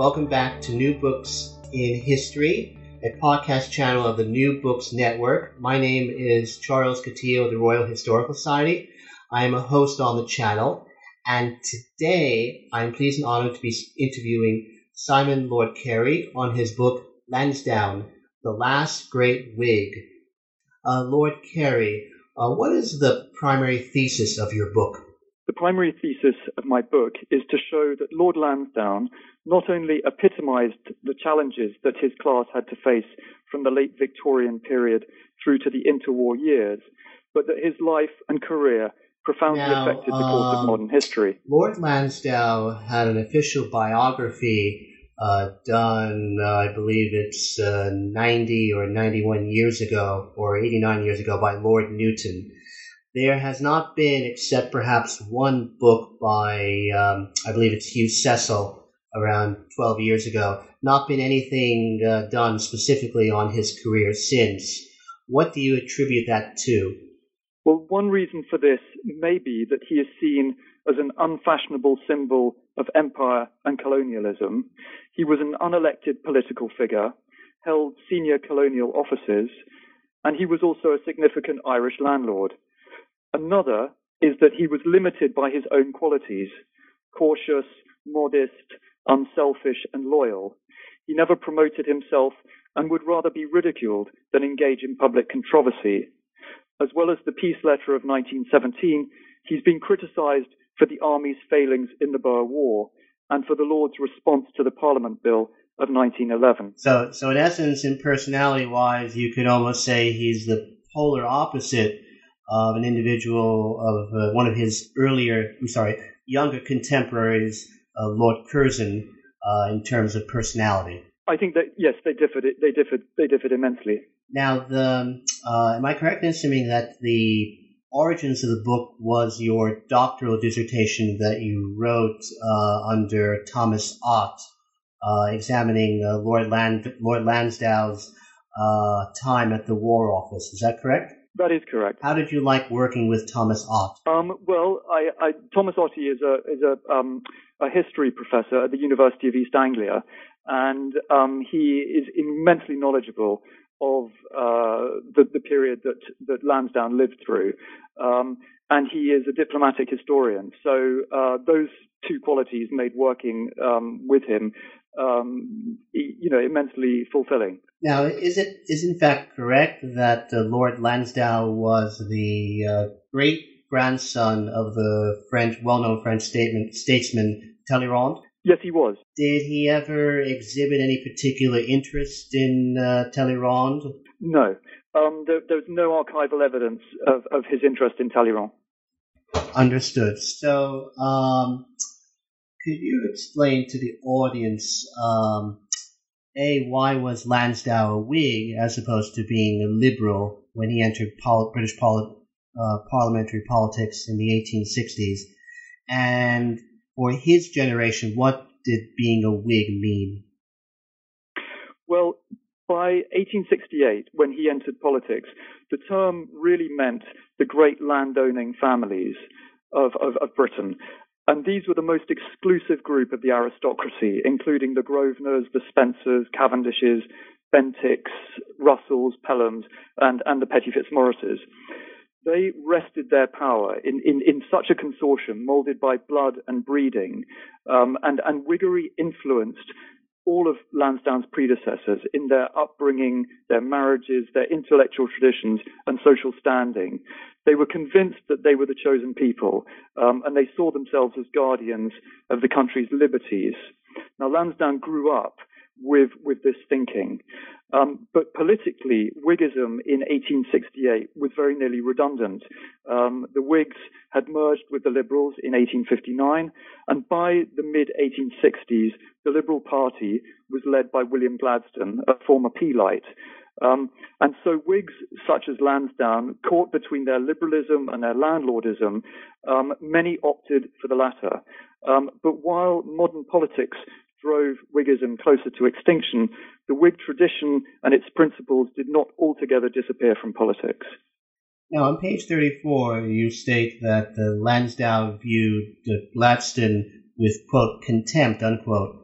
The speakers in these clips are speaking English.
Welcome back to New Books in History, a podcast channel of the New Books Network. My name is Charles Coutinho of the Royal Historical Society. I am a host on the channel, and today I am pleased and honored to be interviewing Simon Lord Kerry on his book Lansdowne, The Last Great Whig. Uh, Lord Kerry, uh, what is the primary thesis of your book? The primary thesis of my book is to show that Lord Lansdowne not only epitomized the challenges that his class had to face from the late Victorian period through to the interwar years, but that his life and career profoundly Now, affected the course of um, modern history. Lord Lansdowne had an official biography uh, done, uh, I believe it's uh, 90 or 91 years ago, or 89 years ago, by Lord Newton. There has not been, except perhaps one book by, um, I believe it's Hugh Cecil, around 12 years ago, not been anything uh, done specifically on his career since. What do you attribute that to? Well, one reason for this may be that he is seen as an unfashionable symbol of empire and colonialism. He was an unelected political figure, held senior colonial offices, and he was also a significant Irish landlord. Another is that he was limited by his own qualities cautious, modest, unselfish, and loyal. He never promoted himself and would rather be ridiculed than engage in public controversy. As well as the peace letter of 1917, he's been criticized for the army's failings in the Boer War and for the Lord's response to the Parliament Bill of 1911. So, so in essence, in personality wise, you could almost say he's the polar opposite of an individual of uh, one of his earlier, I'm sorry, younger contemporaries, Lord Curzon, uh, in terms of personality. I think that yes, they differed. They differed. They differed immensely. Now, the uh, am I correct in assuming that the origins of the book was your doctoral dissertation that you wrote uh, under Thomas Otte, uh, examining uh, Lord Land Lord Lansdowne's uh, time at the War Office? Is that correct? That is correct. How did you like working with Thomas Otte? Um, well, I, I, Thomas Otte is a is a, um, a history professor at the University of East Anglia, and um, he is immensely knowledgeable of uh, the, the period that that Lansdowne lived through, um, and he is a diplomatic historian. So uh, those two qualities made working um, with him, um, you know, immensely fulfilling. Now, is it is in fact correct that uh, Lord Lansdowne was the uh, great grandson of the French, well-known French statement, statesman Talleyrand? Yes, he was. Did he ever exhibit any particular interest in uh, Talleyrand? No, um, there, there's no archival evidence of, of his interest in Talleyrand. Understood. So, um, could you explain to the audience, um, a why was Lansdowne a Whig as opposed to being a liberal when he entered pol- British pol- uh, parliamentary politics in the 1860s, and for his generation, what did being a Whig mean? Well, by 1868, when he entered politics, the term really meant the great landowning families of, of, of Britain. And these were the most exclusive group of the aristocracy, including the Grosvenors, the Spencers, Cavendishes, Bentincks, Russells, Pelhams, and, and the Petty Fitzmaurices. They rested their power in, in, in such a consortium molded by blood and breeding, um, and, and Whiggery influenced all of Lansdowne's predecessors in their upbringing, their marriages, their intellectual traditions, and social standing. They were convinced that they were the chosen people, um, and they saw themselves as guardians of the country's liberties. Now, Lansdowne grew up with with this thinking. Um, but politically, Whiggism in 1868 was very nearly redundant. Um, the Whigs had merged with the Liberals in 1859, and by the mid 1860s, the Liberal Party was led by William Gladstone, a former Peelite. Um, and so Whigs such as Lansdowne, caught between their liberalism and their landlordism, um, many opted for the latter. Um, but while modern politics drove Whiggism closer to extinction, the Whig tradition and its principles did not altogether disappear from politics. Now, on page 34, you state that the Lansdowne viewed Gladstone with, quote, contempt, unquote.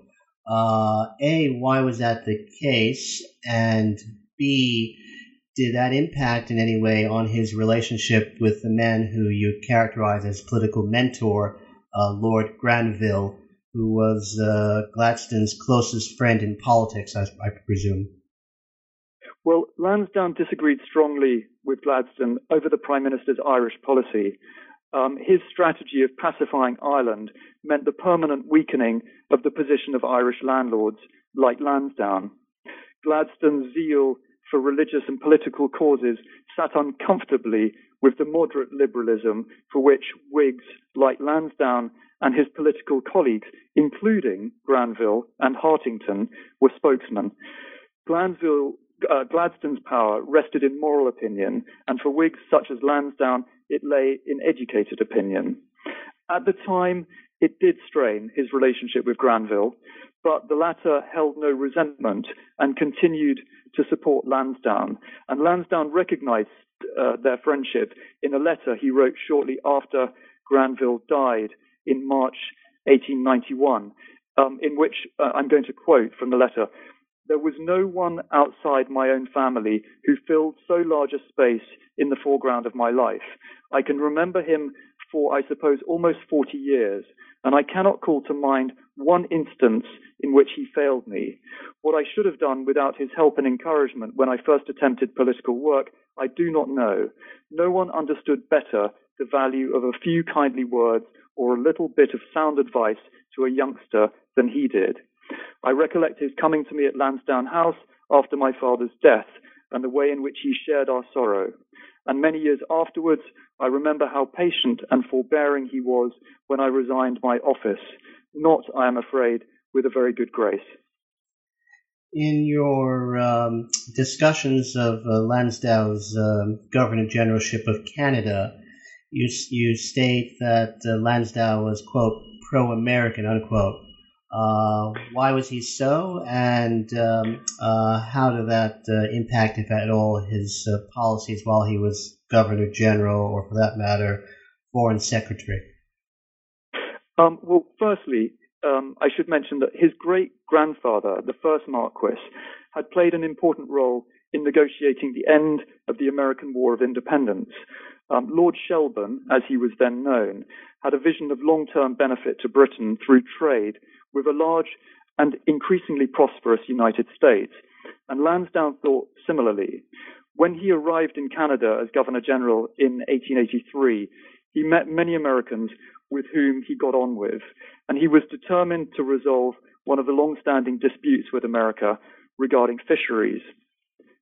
Uh, a, why was that the case? And B, did that impact in any way on his relationship with the man who you characterize as political mentor, uh, Lord Granville, who was uh, Gladstone's closest friend in politics, I, I presume. Well, Lansdowne disagreed strongly with Gladstone over the Prime Minister's Irish policy. Um, his strategy of pacifying Ireland meant the permanent weakening of the position of Irish landlords like Lansdowne. Gladstone's zeal for religious and political causes sat uncomfortably with the moderate liberalism for which Whigs like Lansdowne and his political colleagues, including Granville and Hartington, were spokesmen. Uh, Gladstone's power rested in moral opinion, and for Whigs such as Lansdowne, it lay in educated opinion. At the time, it did strain his relationship with Granville, but the latter held no resentment and continued to support Lansdowne. And Lansdowne recognized uh, their friendship in a letter he wrote shortly after Granville died in March 1891, um, in which uh, I'm going to quote from the letter. There was no one outside my own family who filled so large a space in the foreground of my life. I can remember him for, I suppose, almost 40 years, and I cannot call to mind one instance in which he failed me. What I should have done without his help and encouragement when I first attempted political work, I do not know. No one understood better the value of a few kindly words or a little bit of sound advice to a youngster than he did. I recollect his coming to me at Lansdowne House after my father's death and the way in which he shared our sorrow. And many years afterwards, I remember how patient and forbearing he was when I resigned my office, not, I am afraid, with a very good grace. In your um, discussions of uh, Lansdowne's um, Governor Generalship of Canada, you, you state that uh, Lansdowne was, quote, pro American, unquote. Uh, why was he so, and um, uh, how did that uh, impact, if at all, his uh, policies while he was Governor General, or for that matter, Foreign Secretary? Um, well, firstly, um, I should mention that his great grandfather, the first Marquis, had played an important role in negotiating the end of the American War of Independence. Um, Lord Shelburne, as he was then known, had a vision of long term benefit to Britain through trade with a large and increasingly prosperous United States. And Lansdowne thought similarly. When he arrived in Canada as Governor General in 1883, he met many Americans with whom he got on with, and he was determined to resolve one of the long standing disputes with America regarding fisheries.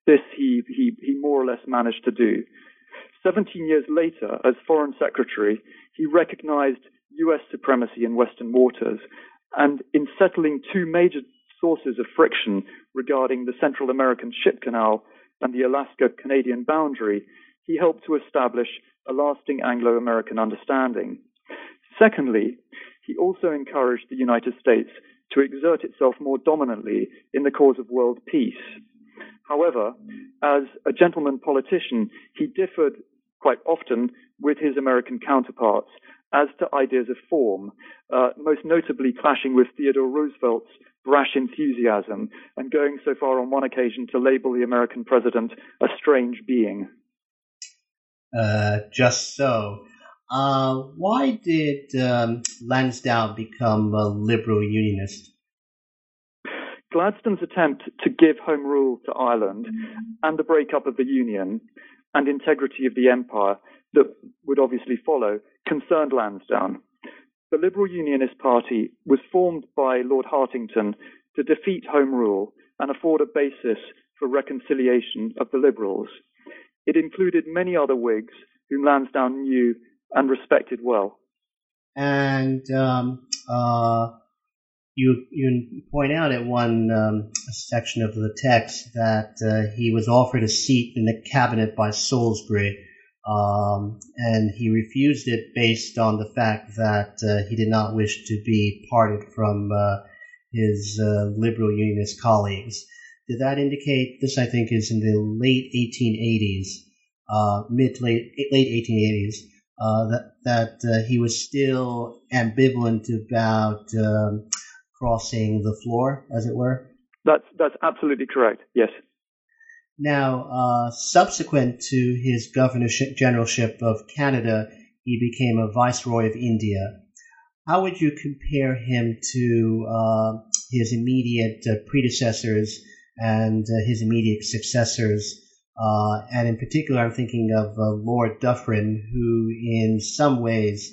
This he, he, he more or less managed to do. 17 years later, as Foreign Secretary, he recognized US supremacy in Western waters, and in settling two major sources of friction regarding the Central American Ship Canal and the Alaska Canadian boundary, he helped to establish a lasting Anglo American understanding. Secondly, he also encouraged the United States to exert itself more dominantly in the cause of world peace. However, as a gentleman politician, he differed quite often with his American counterparts as to ideas of form, uh, most notably clashing with Theodore Roosevelt's brash enthusiasm and going so far on one occasion to label the American president a strange being. Uh, just so. Uh, why did um, Lansdowne become a liberal unionist? Gladstone's attempt to give home rule to Ireland and the breakup of the Union and integrity of the empire that would obviously follow concerned Lansdowne. The Liberal Unionist Party was formed by Lord Hartington to defeat Home Rule and afford a basis for reconciliation of the Liberals. It included many other Whigs whom Lansdowne knew and respected well. And um, uh, you you point out at one um, section of the text that uh, he was offered a seat in the cabinet by Salisbury, um, and he refused it based on the fact that uh, he did not wish to be parted from uh, his uh, liberal unionist colleagues. Did that indicate this? I think is in the late 1880s, uh, mid late late 1880s. Uh, that that uh, he was still ambivalent about um, crossing the floor, as it were. That's that's absolutely correct. Yes. Now, uh, subsequent to his governorship generalship of Canada, he became a viceroy of India. How would you compare him to uh, his immediate uh, predecessors and uh, his immediate successors? Uh, and in particular, I'm thinking of uh, Lord Dufferin, who in some ways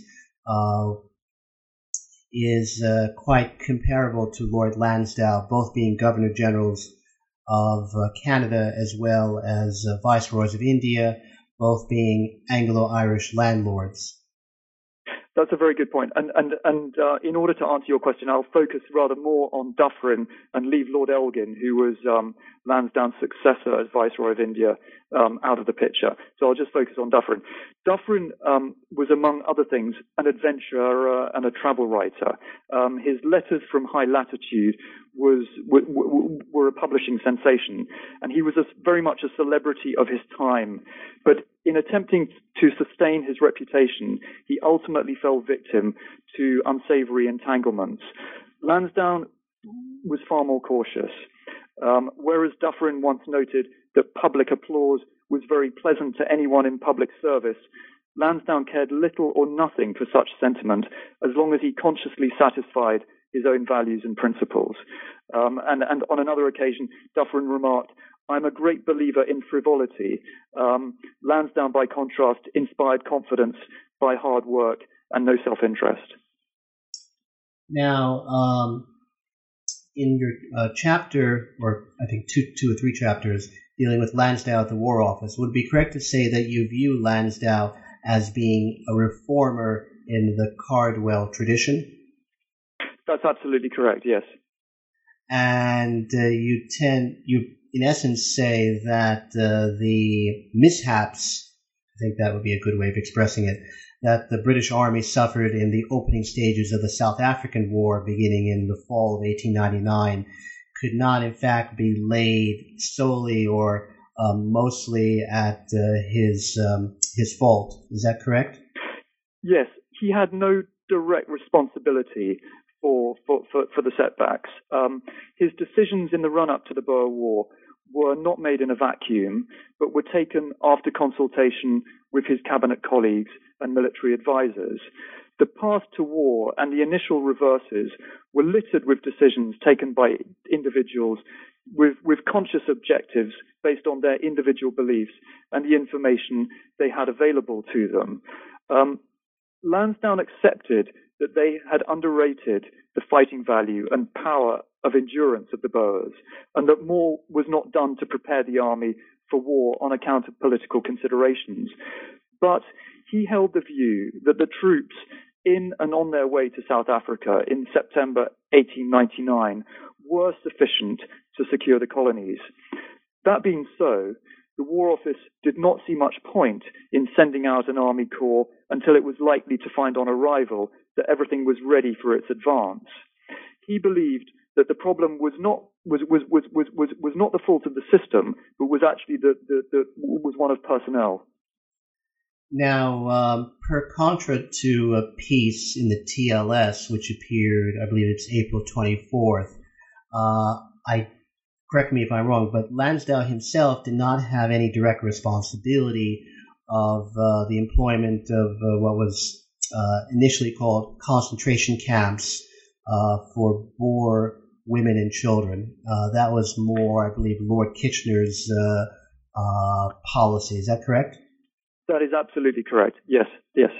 is quite comparable to Lord Lansdowne, both being governor generals of Canada as well as viceroys of India, both being Anglo-Irish landlords. That's a very good point. And and and uh, in order to answer your question, I'll focus rather more on Dufferin and leave Lord Elgin, who was um, Lansdowne's successor as Viceroy of India, um, out of the picture. So I'll just focus on Dufferin. Dufferin um, was, among other things, an adventurer and a travel writer. Um, his letters from high latitude was were, a publishing sensation, and he was a, very much a celebrity of his time. But in attempting to sustain his reputation, he ultimately fell victim to unsavory entanglements. Lansdowne was far more cautious. Um, whereas Dufferin once noted that public applause was very pleasant to anyone in public service, Lansdowne cared little or nothing for such sentiment as long as he consciously satisfied his own values and principles. Um, and, and, on another occasion, Dufferin remarked, I'm a great believer in frivolity. Um, Lansdowne, by contrast, inspired confidence by hard work and no self interest. Now, um, in your uh, chapter, or I think two, two or three chapters, dealing with Lansdowne at the War Office, would it be correct to say that you view Lansdowne as being a reformer in the Cardwell tradition? That's absolutely correct. Yes. And uh, you tend, you in essence say that uh, the mishaps, I think that would be a good way of expressing it, that the British Army suffered in the opening stages of the South African War beginning in the fall of 1899 could not, in fact, be laid solely or um, mostly at uh, his um, his fault. Is that correct? Yes, he had no direct responsibility for for, for, for the setbacks. Um, his decisions in the run up to the Boer War were not made in a vacuum, but were taken after consultation with his cabinet colleagues and military advisors. The path to war and the initial reverses were littered with decisions taken by individuals with, with conscious objectives based on their individual beliefs and the information they had available to them. Um, Lansdowne accepted that they had underrated the fighting value and power of endurance of the Boers, and that more was not done to prepare the army for war on account of political considerations. But he held the view that the troops in and on their way to South Africa in September 1899 were sufficient to secure the colonies. That being so, the War Office did not see much point in sending out an army corps until it was likely to find on arrival that everything was ready for its advance. He believed that the problem was not was was was was was, was not the fault of the system, but was actually the, the, the was one of personnel. Now, um, per contra to a piece in the TLS, which appeared, I believe it's April 24th, uh, I correct me if I'm wrong, but Lansdowne himself did not have any direct responsibility of uh, the employment of uh, what was uh, initially called concentration camps uh, for Boer women and children. Uh, that was more, I believe, Lord Kitchener's policy. Is that correct? That is absolutely correct. Yes, yes.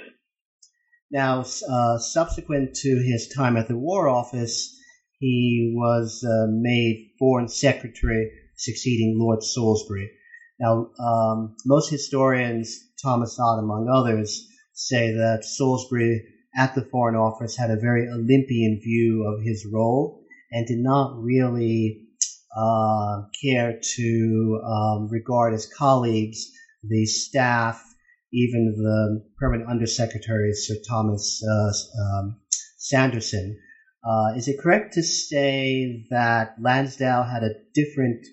Now, subsequent to his time at the War Office, he was uh, made Foreign Secretary, succeeding Lord Salisbury. Now, um, most historians, Thomas Otte among others, say that Salisbury at the Foreign Office had a very Olympian view of his role and did not really uh, care to um, regard as colleagues the staff, even the permanent undersecretary, Sir Thomas uh, um, Sanderson. Uh, is it correct to say that Lansdowne had a different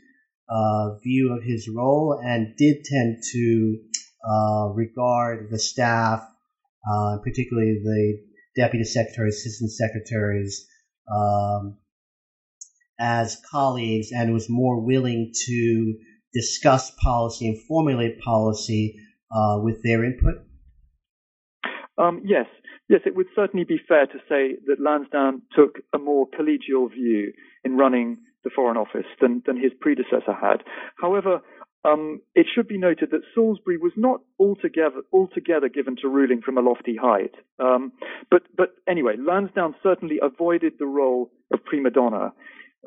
uh, view of his role and did tend to uh, regard the staff, uh, particularly the deputy secretaries, assistant secretaries, um, as colleagues and was more willing to discuss policy and formulate policy uh, with their input? Um, yes, yes, it would certainly be fair to say that Lansdowne took a more collegial view in running the Foreign Office than, than his predecessor had. However, um, it should be noted that Salisbury was not altogether altogether given to ruling from a lofty height. Um, but but anyway, Lansdowne certainly avoided the role of prima donna.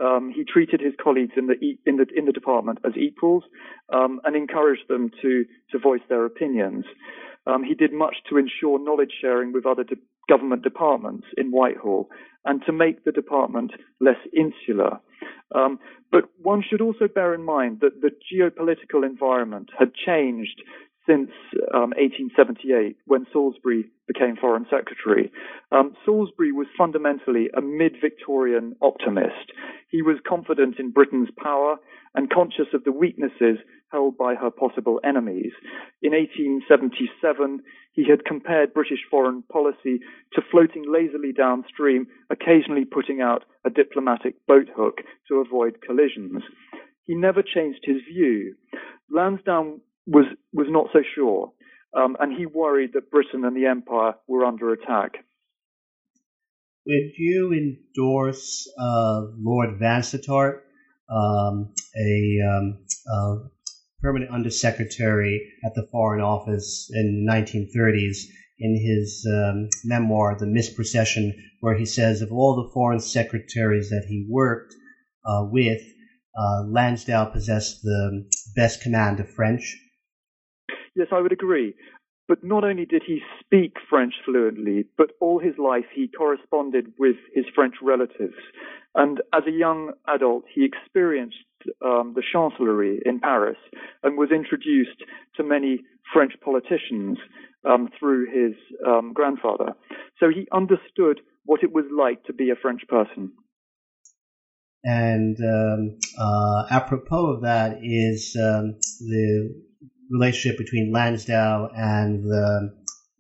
Um, he treated his colleagues in the in the in the department as equals um, and encouraged them to to voice their opinions. Um, he did much to ensure knowledge sharing with other de- government departments in Whitehall and to make the department less insular. Um, but one should also bear in mind that the geopolitical environment had changed since um, 1878 when Salisbury became Foreign Secretary. Um, Salisbury was fundamentally a mid Victorian optimist. He was confident in Britain's power and conscious of the weaknesses held by her possible enemies. In 1877, he had compared British foreign policy to floating lazily downstream, occasionally putting out a diplomatic boat hook to avoid collisions. He never changed his view. Lansdowne was was not so sure, um, and he worried that Britain and the Empire were under attack. Would you endorse uh, Lord Vansittart, um, a, um, a, permanent undersecretary at the Foreign Office in the 1930s, in his um, memoir, The Mist Procession, where he says of all the foreign secretaries that he worked uh, with, uh, Lansdowne possessed the best command of French. Yes, I would agree. But not only did he speak French fluently, but all his life he corresponded with his French relatives. And as a young adult, he experienced um, the Chancellery in Paris and was introduced to many French politicians um, through his um, grandfather. So he understood what it was like to be a French person. And um, uh, apropos of that is um, the relationship between Lansdowne and the,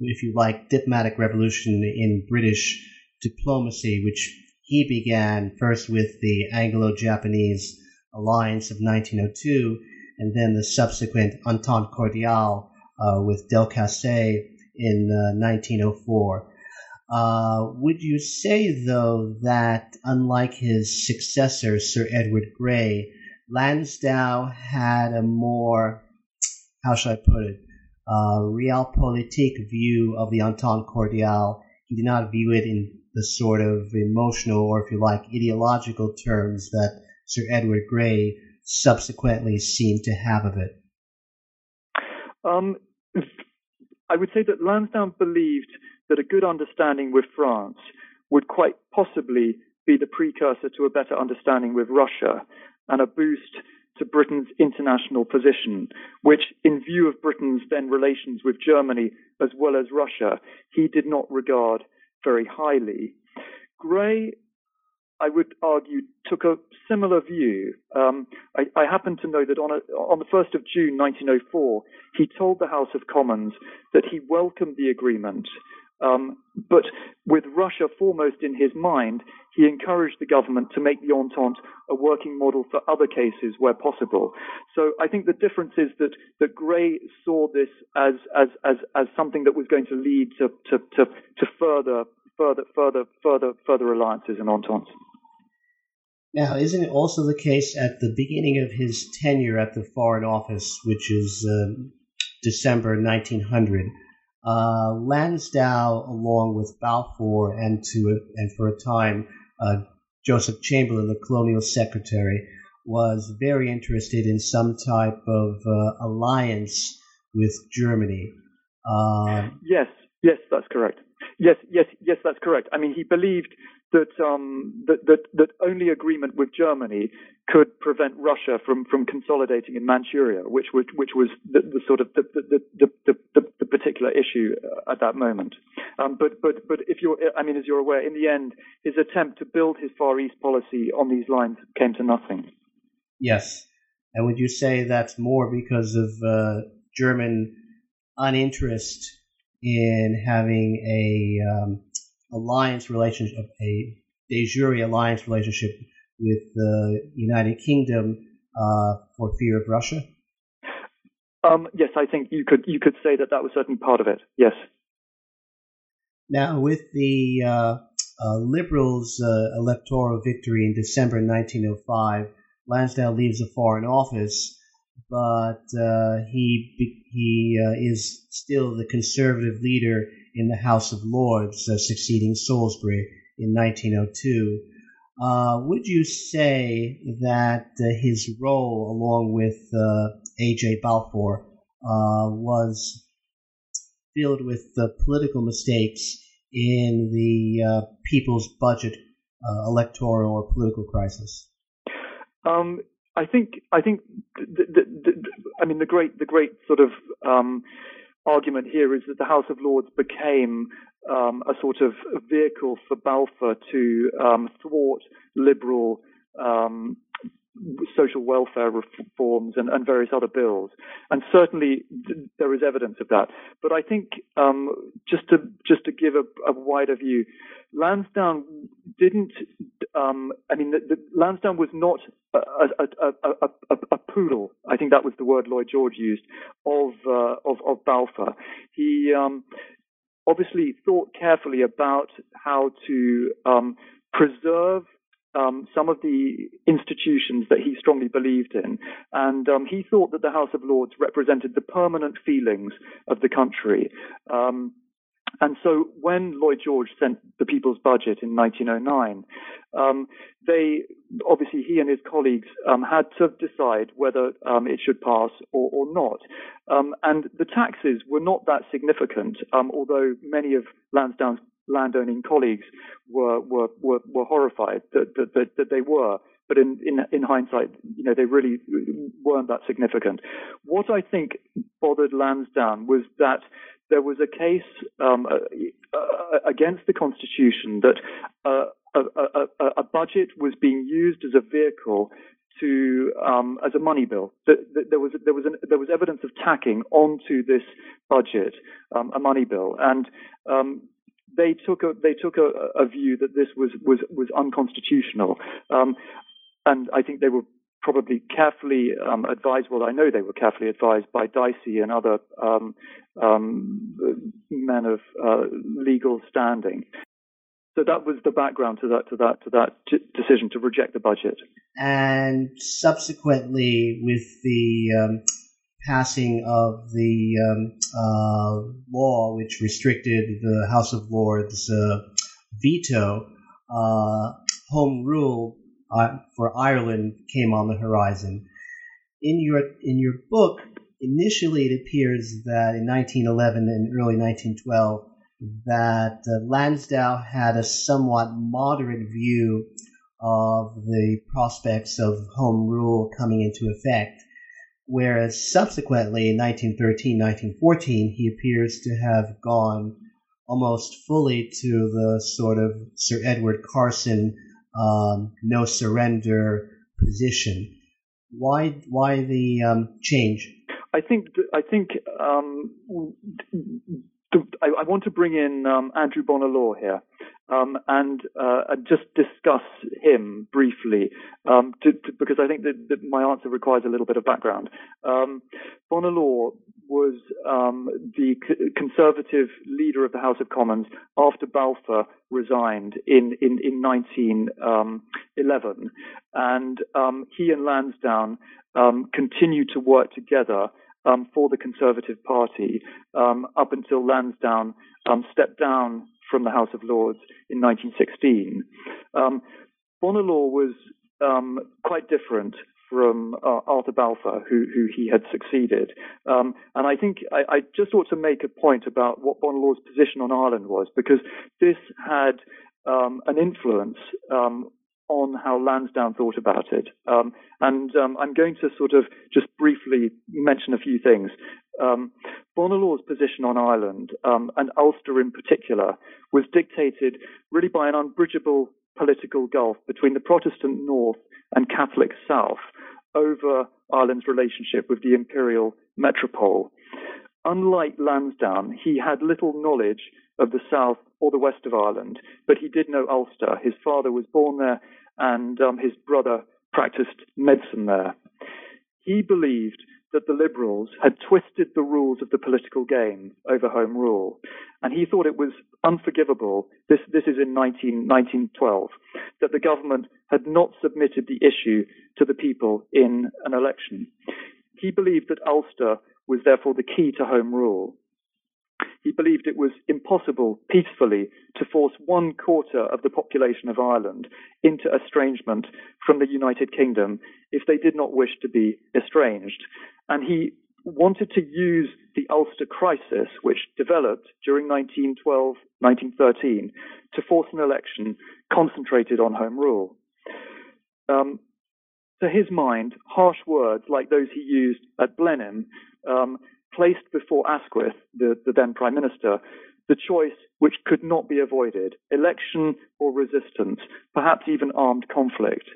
if you like, diplomatic revolution in British diplomacy, which he began first with the Anglo-Japanese alliance of 1902, and then the subsequent Entente Cordiale uh, with Delcasse in uh, 1904. Uh, would you say, though, that unlike his successor, Sir Edward Grey, Lansdowne had a more how should I put it, uh, realpolitik view of the Entente Cordiale. He did not view it in the sort of emotional or, if you like, ideological terms that Sir Edward Grey subsequently seemed to have of it. Um, I would say that Lansdowne believed that a good understanding with France would quite possibly be the precursor to a better understanding with Russia and a boost to Britain's international position, which, in view of Britain's then relations with Germany as well as Russia, he did not regard very highly. Grey, I would argue, took a similar view. Um, I, I, happen to know that on, a, on the 1st of June 1904, he told the House of Commons that he welcomed the agreement um, but with Russia foremost in his mind, he encouraged the government to make the Entente a working model for other cases where possible. So I think the difference is that, that Grey saw this as, as, as, as something that was going to lead to, to, to, to further, further, further, further, further alliances and ententes. Now, isn't it also the case at the beginning of his tenure at the Foreign Office, which is uh, December 1900? Uh, Lansdowne, along with Balfour, and to and for a time uh, Joseph Chamberlain, the colonial secretary, was very interested in some type of uh, alliance with Germany. Uh, yes, yes, that's correct. Yes, yes, yes, that's correct. I mean, he believed that um, that, that that only agreement with Germany could prevent Russia from, from consolidating in Manchuria, which was which was the, the sort of the the, the, the, particular issue uh, at that moment. Um, but but but if you're, I mean, as you're aware, in the end, his attempt to build his Far East policy on these lines came to nothing. Yes, and would you say that's more because of uh, German uninterest in having a um, alliance relationship, a de jure alliance relationship with the United Kingdom uh, for fear of Russia? Um, yes, I think you could you could say that that was certainly part of it. Yes. Now, with the uh, uh, Liberals' uh, electoral victory in December 1905, Lansdowne leaves the Foreign Office, but uh, he he uh, is still the Conservative leader in the House of Lords, succeeding Salisbury in 1902. Uh, would you say that uh, his role, along with uh, A.J. Balfour, uh, was filled with political mistakes in the uh, people's budget uh, electoral or political crisis? Um, I think I think the, I mean the great the great sort of um, argument here is that the House of Lords became um, a sort of vehicle for Balfour to um, thwart liberal um, social welfare reforms and, and, various other bills. And certainly th- there is evidence of that. But I think um, just to just to give a, a wider view, Lansdowne didn't. Um, I mean, the, the, Lansdowne was not a, a, a, poodle. I think that was the word Lloyd George used of uh, of, of Balfour. He um, obviously thought carefully about how to um, preserve um, some of the institutions that he strongly believed in. And um, he thought that the House of Lords represented the permanent feelings of the country. Um, and so when Lloyd George sent the People's Budget in 1909, um, they obviously he and his colleagues um, had to decide whether um, it should pass or, or not. And the taxes were not that significant, although many of Lansdowne's landowning colleagues were were were, were horrified that, that, that, that they were but in, in, in hindsight, you know, they really weren't that significant. What I think bothered Lansdowne was that there was a case um, uh, against the Constitution that uh, a, a, a, budget was being used as a vehicle to um, as a money bill. There was there was an, there was evidence of tacking onto this budget um, a money bill, and um, they took a they took a, a, view that this was was was unconstitutional, um, and I think they were probably carefully um, advised. Well, I know they were carefully advised by Dicey and other um, um, men of uh, legal standing. So that was the background to that to that to that t- decision to reject the budget. And subsequently, with the um, passing of the um, uh, law which restricted the House of Lords' uh, veto, uh, home rule uh, for Ireland came on the horizon. In your in your book, initially it appears that in 1911 and early 1912 that uh, Lansdowne had a somewhat moderate view of the prospects of home rule coming into effect, whereas subsequently in 1913, 1914, he appears to have gone almost fully to the sort of Sir Edward Carson um, no surrender position. Why why the um, change? I think I think um, I, I, want to bring in um, Andrew Bonar Law here um, and uh, just discuss him briefly um, to, to, because I think that, that, my answer requires a little bit of background. Um, Bonar Law was um, the conservative leader of the House of Commons after Balfour resigned in, in, in 1911. And um, he and Lansdowne um, continued to work together um, for the Conservative Party um, up until Lansdowne um, stepped down from the House of Lords in 1916. Um, Bonar was um, quite different from uh, Arthur Balfour, who, who, he had succeeded. Um, and I think I, I, just ought to make a point about what Bonar position on Ireland was, because this had um, an influence um, on how Lansdowne thought about it. Um, and um, I'm going to sort of just briefly mention a few things. Um, position on Ireland, um, and Ulster in particular, was dictated really by an unbridgeable political gulf between the Protestant North and Catholic South over Ireland's relationship with the imperial metropole. Unlike Lansdowne, he had little knowledge of the south or the west of Ireland, but he did know Ulster. His father was born there, and um, his brother practiced medicine there. He believed that the Liberals had twisted the rules of the political game over Home Rule, and he thought it was unforgivable. This, this is in 19, 1912, that the government had not submitted the issue to the people in an election. He believed that Ulster was therefore the key to Home Rule. He believed it was impossible peacefully to force one quarter of the population of Ireland into estrangement from the United Kingdom if they did not wish to be estranged. And he wanted to use the Ulster crisis, which developed during 1912 1913, to force an election concentrated on Home Rule. Um, to his mind, harsh words like those he used at Blenheim um, placed before Asquith, the, the then Prime Minister, the choice which could not be avoided election or resistance, perhaps even armed conflict.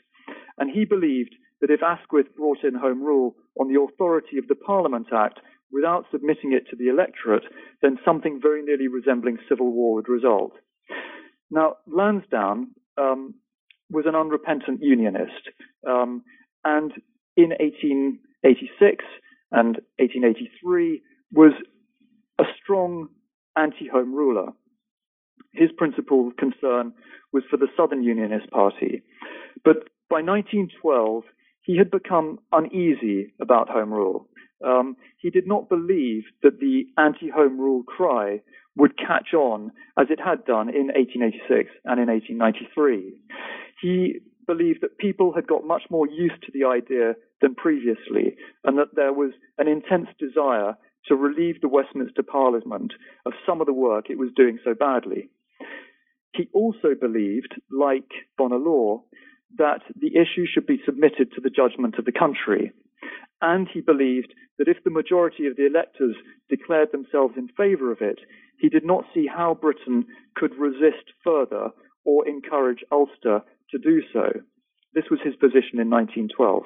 And he believed that if Asquith brought in Home Rule on the authority of the Parliament Act without submitting it to the electorate, then something very nearly resembling civil war would result. Now, Lansdowne um, was an unrepentant unionist, um, and in 1886 and 1883 was a strong anti-home ruler. His principal concern was for the Southern Unionist Party, but by 1912 he had become uneasy about Home Rule. Um, he did not believe that the anti-Home Rule cry would catch on as it had done in 1886 and in 1893. He believed that people had got much more used to the idea than previously, and that there was an intense desire to relieve the Westminster Parliament of some of the work it was doing so badly. He also believed, like Bonar Law, that the issue should be submitted to the judgment of the country. And he believed that if the majority of the electors declared themselves in favour of it, he did not see how Britain could resist further or encourage Ulster to do so. This was his position in 1912.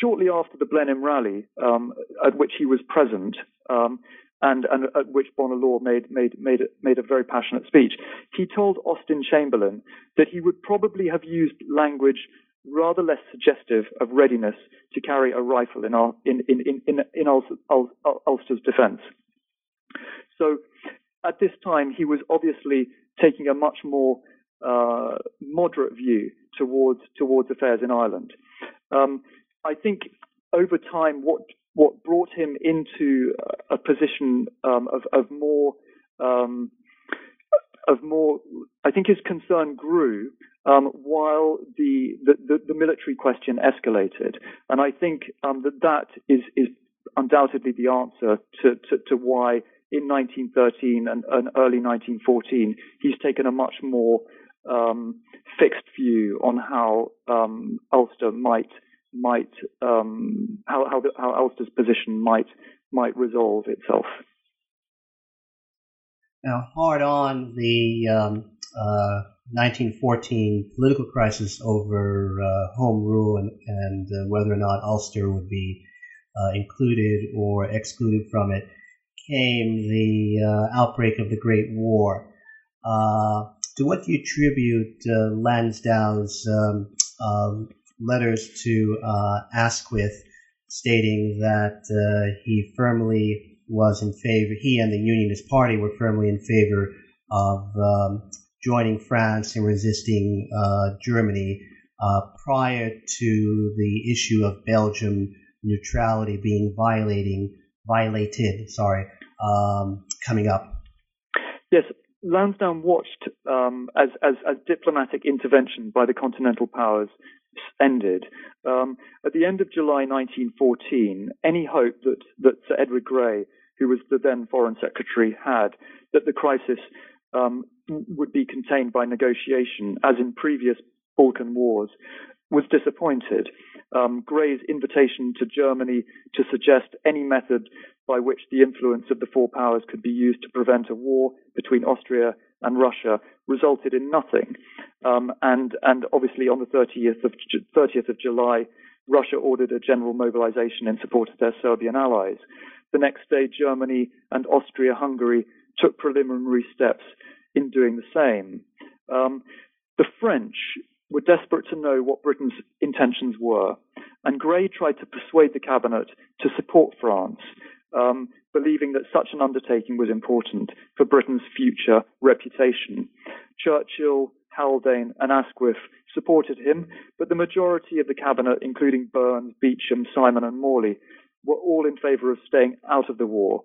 Shortly after the Blenheim rally, um, at which he was present, um, and, and, at which Bonar Law made, made, made, made a very passionate speech, he told Austen Chamberlain that he would probably have used language rather less suggestive of readiness to carry a rifle in, in, in, in, Ulster's defense. So at this time, he was obviously taking a much more uh, moderate view towards towards affairs in Ireland. Um, I think over time, what what brought him into a position um, of, of more um, of more, I think his concern grew um, while the, the, the, the, military question escalated, and I think um, that that is is undoubtedly the answer to, to, to why in 1913 and, and, early 1914 he's taken a much more um, fixed view on how um, Ulster might might um, how how, the, how Ulster's position might might resolve itself. Now, hard on the um, uh, 1914 political crisis over uh, home rule and, and uh, whether or not Ulster would be uh, included or excluded from it came the uh, outbreak of the Great War. Uh, to what do you attribute uh, Lansdowne's um, um, letters to uh, Asquith stating that uh, he firmly was in favor, he and the Unionist Party were firmly in favor of um, joining France and resisting uh, Germany uh, prior to the issue of Belgium neutrality being violating violated, sorry, um, coming up. Yes, Lansdowne watched um, as, as, as diplomatic intervention by the Continental powers ended. Um, at the end of July 1914, any hope that, that Sir Edward Grey, who was the then Foreign Secretary, had that the crisis um, would be contained by negotiation, as in previous Balkan wars, was disappointed. Um, Grey's invitation to Germany to suggest any method by which the influence of the four powers could be used to prevent a war between Austria and Russia resulted in nothing. Um, and, and obviously, on the 30th of, 30th of July, Russia ordered a general mobilization in support of their Serbian allies. The next day, Germany and Austria Hungary took preliminary steps in doing the same. Um, the French were desperate to know what Britain's intentions were, and Grey tried to persuade the cabinet to support France, um, believing that such an undertaking was important for Britain's future reputation. Churchill, Haldane, and Asquith supported him, but the majority of the cabinet, including Burns, Beauchamp, Simon, and Morley, were all in favour of staying out of the war.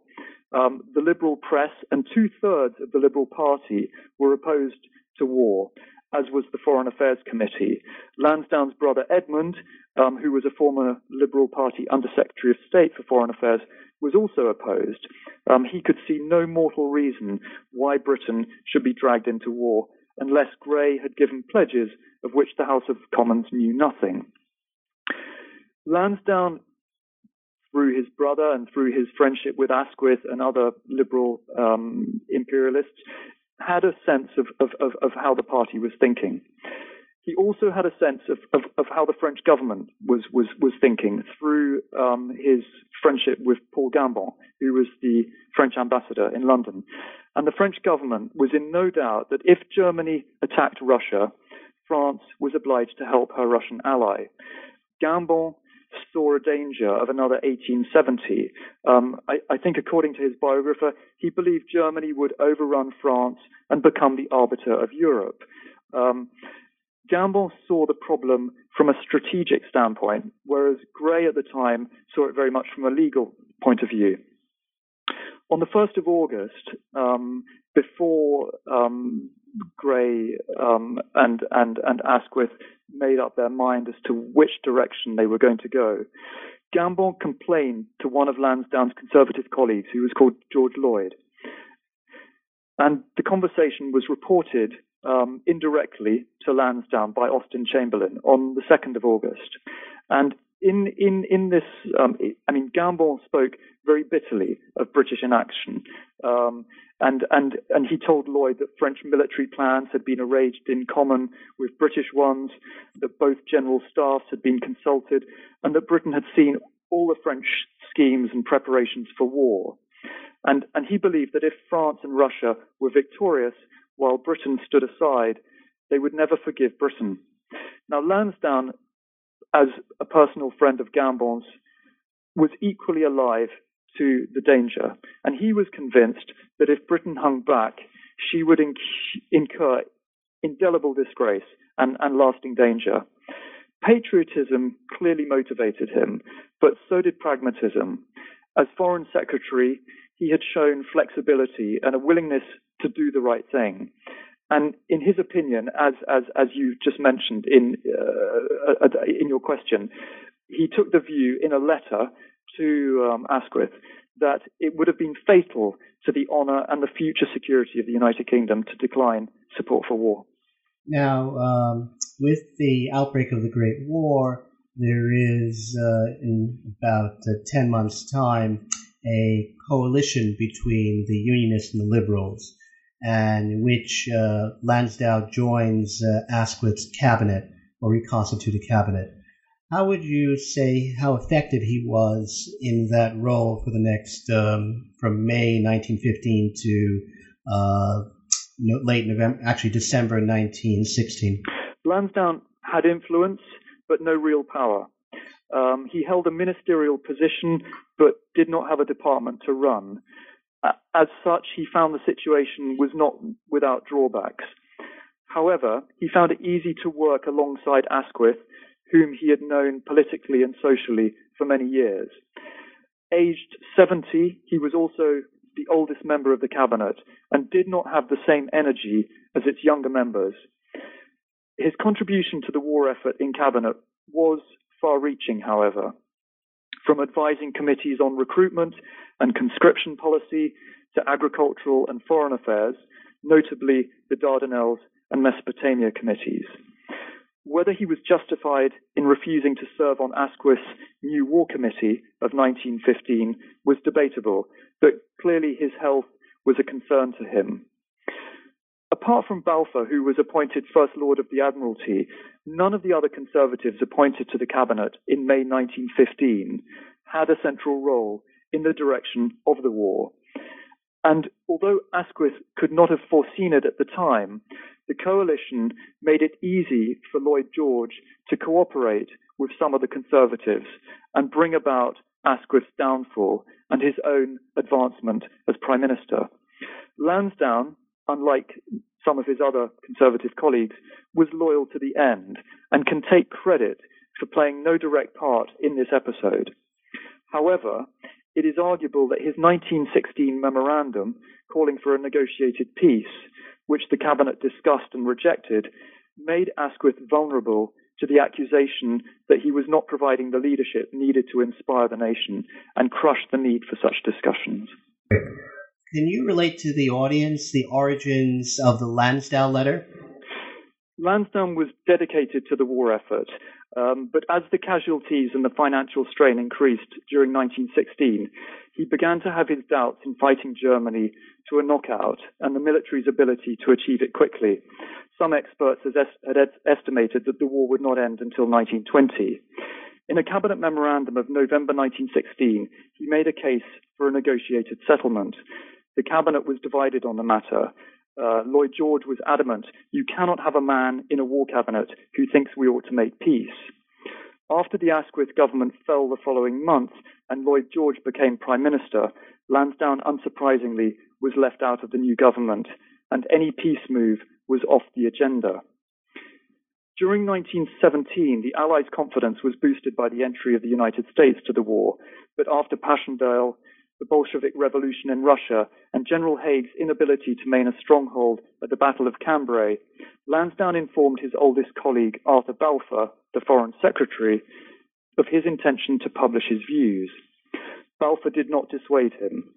Um, the Liberal press and two thirds of the Liberal Party were opposed to war, as was the Foreign Affairs Committee. Lansdowne's brother Edmond, um, who was a former Liberal Party Undersecretary of State for Foreign Affairs, was also opposed. Um, he could see no mortal reason why Britain should be dragged into war unless Grey had given pledges of which the House of Commons knew nothing. Lansdowne, through his brother and through his friendship with Asquith and other liberal um, imperialists, had a sense of, of, of, of, how the party was thinking. He also had a sense of, of, of how the French government was, was, was thinking through um, his friendship with Paul Cambon, who was the French ambassador in London. And the French government was in no doubt that if Germany attacked Russia, France was obliged to help her Russian ally. Cambon saw a danger of another 1870. Um, I, I, think, according to his biographer, he believed Germany would overrun France and become the arbiter of Europe. Um, Cambon saw the problem from a strategic standpoint, whereas Grey at the time saw it very much from a legal point of view. On the 1st of August, um, before um, Grey um, and, and, and Asquith made up their mind as to which direction they were going to go, Cambon complained to one of Lansdowne's conservative colleagues, who was called George Lloyd. And the conversation was reported um, indirectly to Lansdowne by Austen Chamberlain on the 2nd of August. And in in in this, um, I mean, Cambon spoke very bitterly of British inaction, um, and and and he told Lloyd that French military plans had been arranged in common with British ones, that both general staffs had been consulted, and that Britain had seen all the French schemes and preparations for war. And and he believed that if France and Russia were victorious while Britain stood aside, they would never forgive Britain. Now Lansdowne as a personal friend of Cambon's, was equally alive to the danger. And he was convinced that if Britain hung back, she would inc- incur indelible disgrace and, and lasting danger. Patriotism clearly motivated him, but so did pragmatism. As Foreign Secretary, he had shown flexibility and a willingness to do the right thing. And in his opinion, as as as you just mentioned in uh, uh, in your question, he took the view in a letter to um, Asquith that it would have been fatal to the honour and the future security of the United Kingdom to decline support for war. Now, um, with the outbreak of the Great War, there is, uh, in about uh, 10 months' time, a coalition between the Unionists and the Liberals and which uh, Lansdowne joins uh, Asquith's cabinet or reconstituted cabinet. How would you say how effective he was in that role for the next um, from May 1915 to uh, late November, actually December 1916? Lansdowne had influence, but no real power. Um, he held a ministerial position, but did not have a department to run. As such, he found the situation was not without drawbacks. However, he found it easy to work alongside Asquith, whom he had known politically and socially for many years. Aged 70, he was also the oldest member of the cabinet and did not have the same energy as its younger members. His contribution to the war effort in cabinet was far reaching, however. From advising committees on recruitment and conscription policy to agricultural and foreign affairs, notably the Dardanelles and Mesopotamia committees. Whether he was justified in refusing to serve on Asquith's new war committee of 1915 was debatable, but clearly his health was a concern to him. Apart from Balfour, who was appointed First Lord of the Admiralty, none of the other Conservatives appointed to the Cabinet in May 1915 had a central role in the direction of the war. And although Asquith could not have foreseen it at the time, the coalition made it easy for Lloyd George to cooperate with some of the Conservatives and bring about Asquith's downfall and his own advancement as Prime Minister. Lansdowne, unlike some of his other Conservative colleagues, was loyal to the end and can take credit for playing no direct part in this episode. However, it is arguable that his 1916 memorandum calling for a negotiated peace, which the cabinet discussed and rejected, made Asquith vulnerable to the accusation that he was not providing the leadership needed to inspire the nation and crush the need for such discussions. Can you relate to the audience the origins of the Lansdowne letter? Lansdowne was dedicated to the war effort, um, but as the casualties and the financial strain increased during 1916, he began to have his doubts in fighting Germany to a knockout and the military's ability to achieve it quickly. Some experts had estimated that the war would not end until 1920. In a cabinet memorandum of November 1916, he made a case for a negotiated settlement. The cabinet was divided on the matter, uh, Lloyd George was adamant you cannot have a man in a war cabinet who thinks we ought to make peace. After the Asquith government fell the following month and Lloyd George became Prime Minister, Lansdowne unsurprisingly was left out of the new government, and any peace move was off the agenda. During 1917, the Allies' confidence was boosted by the entry of the United States to the war, but after Passchendaele, the Bolshevik Revolution in Russia, and General Haig's inability to maintain a stronghold at the Battle of Cambrai, Lansdowne informed his oldest colleague, Arthur Balfour, the Foreign Secretary, of his intention to publish his views. Balfour did not dissuade him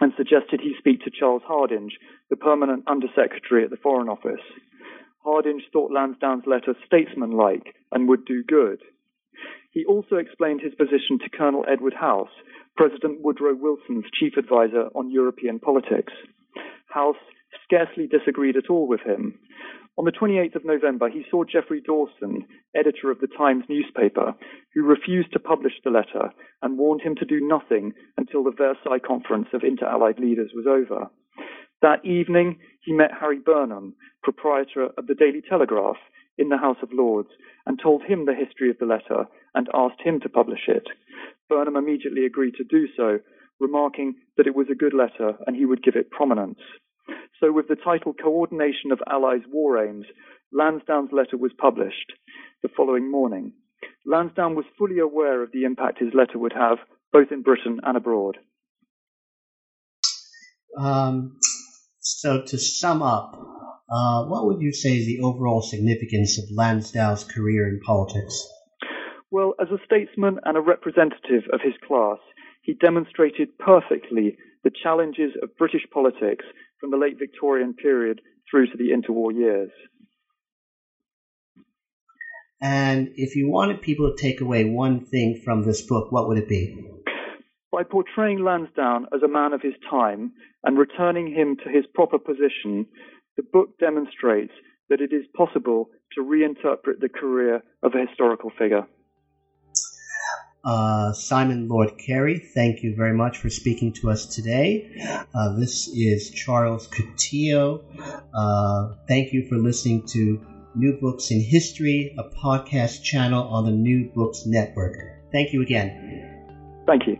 and suggested he speak to Charles Hardinge, the permanent Undersecretary at the Foreign Office. Hardinge thought Lansdowne's letter statesmanlike and would do good. He also explained his position to Colonel Edward House, President Woodrow Wilson's chief advisor on European politics. House scarcely disagreed at all with him. On the 28th of November, he saw Geoffrey Dawson, editor of the Times newspaper, who refused to publish the letter and warned him to do nothing until the Versailles Conference of Inter Allied Leaders was over. That evening, he met Harry Burnham, proprietor of the Daily Telegraph, in the House of Lords, and told him the history of the letter and asked him to publish it. Burnham immediately agreed to do so, remarking that it was a good letter and he would give it prominence. So, with the title Coordination of Allies' War Aims, Lansdowne's letter was published the following morning. Lansdowne was fully aware of the impact his letter would have, both in Britain and abroad. Um, so, to sum up, uh, what would you say is the overall significance of Lansdowne's career in politics? Well, as a statesman and a representative of his class, he demonstrated perfectly the challenges of British politics from the late Victorian period through to the interwar years. And if you wanted people to take away one thing from this book, what would it be? By portraying Lansdowne as a man of his time and returning him to his proper position, the book demonstrates that it is possible to reinterpret the career of a historical figure. Uh, Simon Lord Kerry, thank you very much for speaking to us today. Uh, this is Charles Coutinho. Uh, thank you for listening to New Books in History, a podcast channel on the New Books Network. Thank you again. Thank you.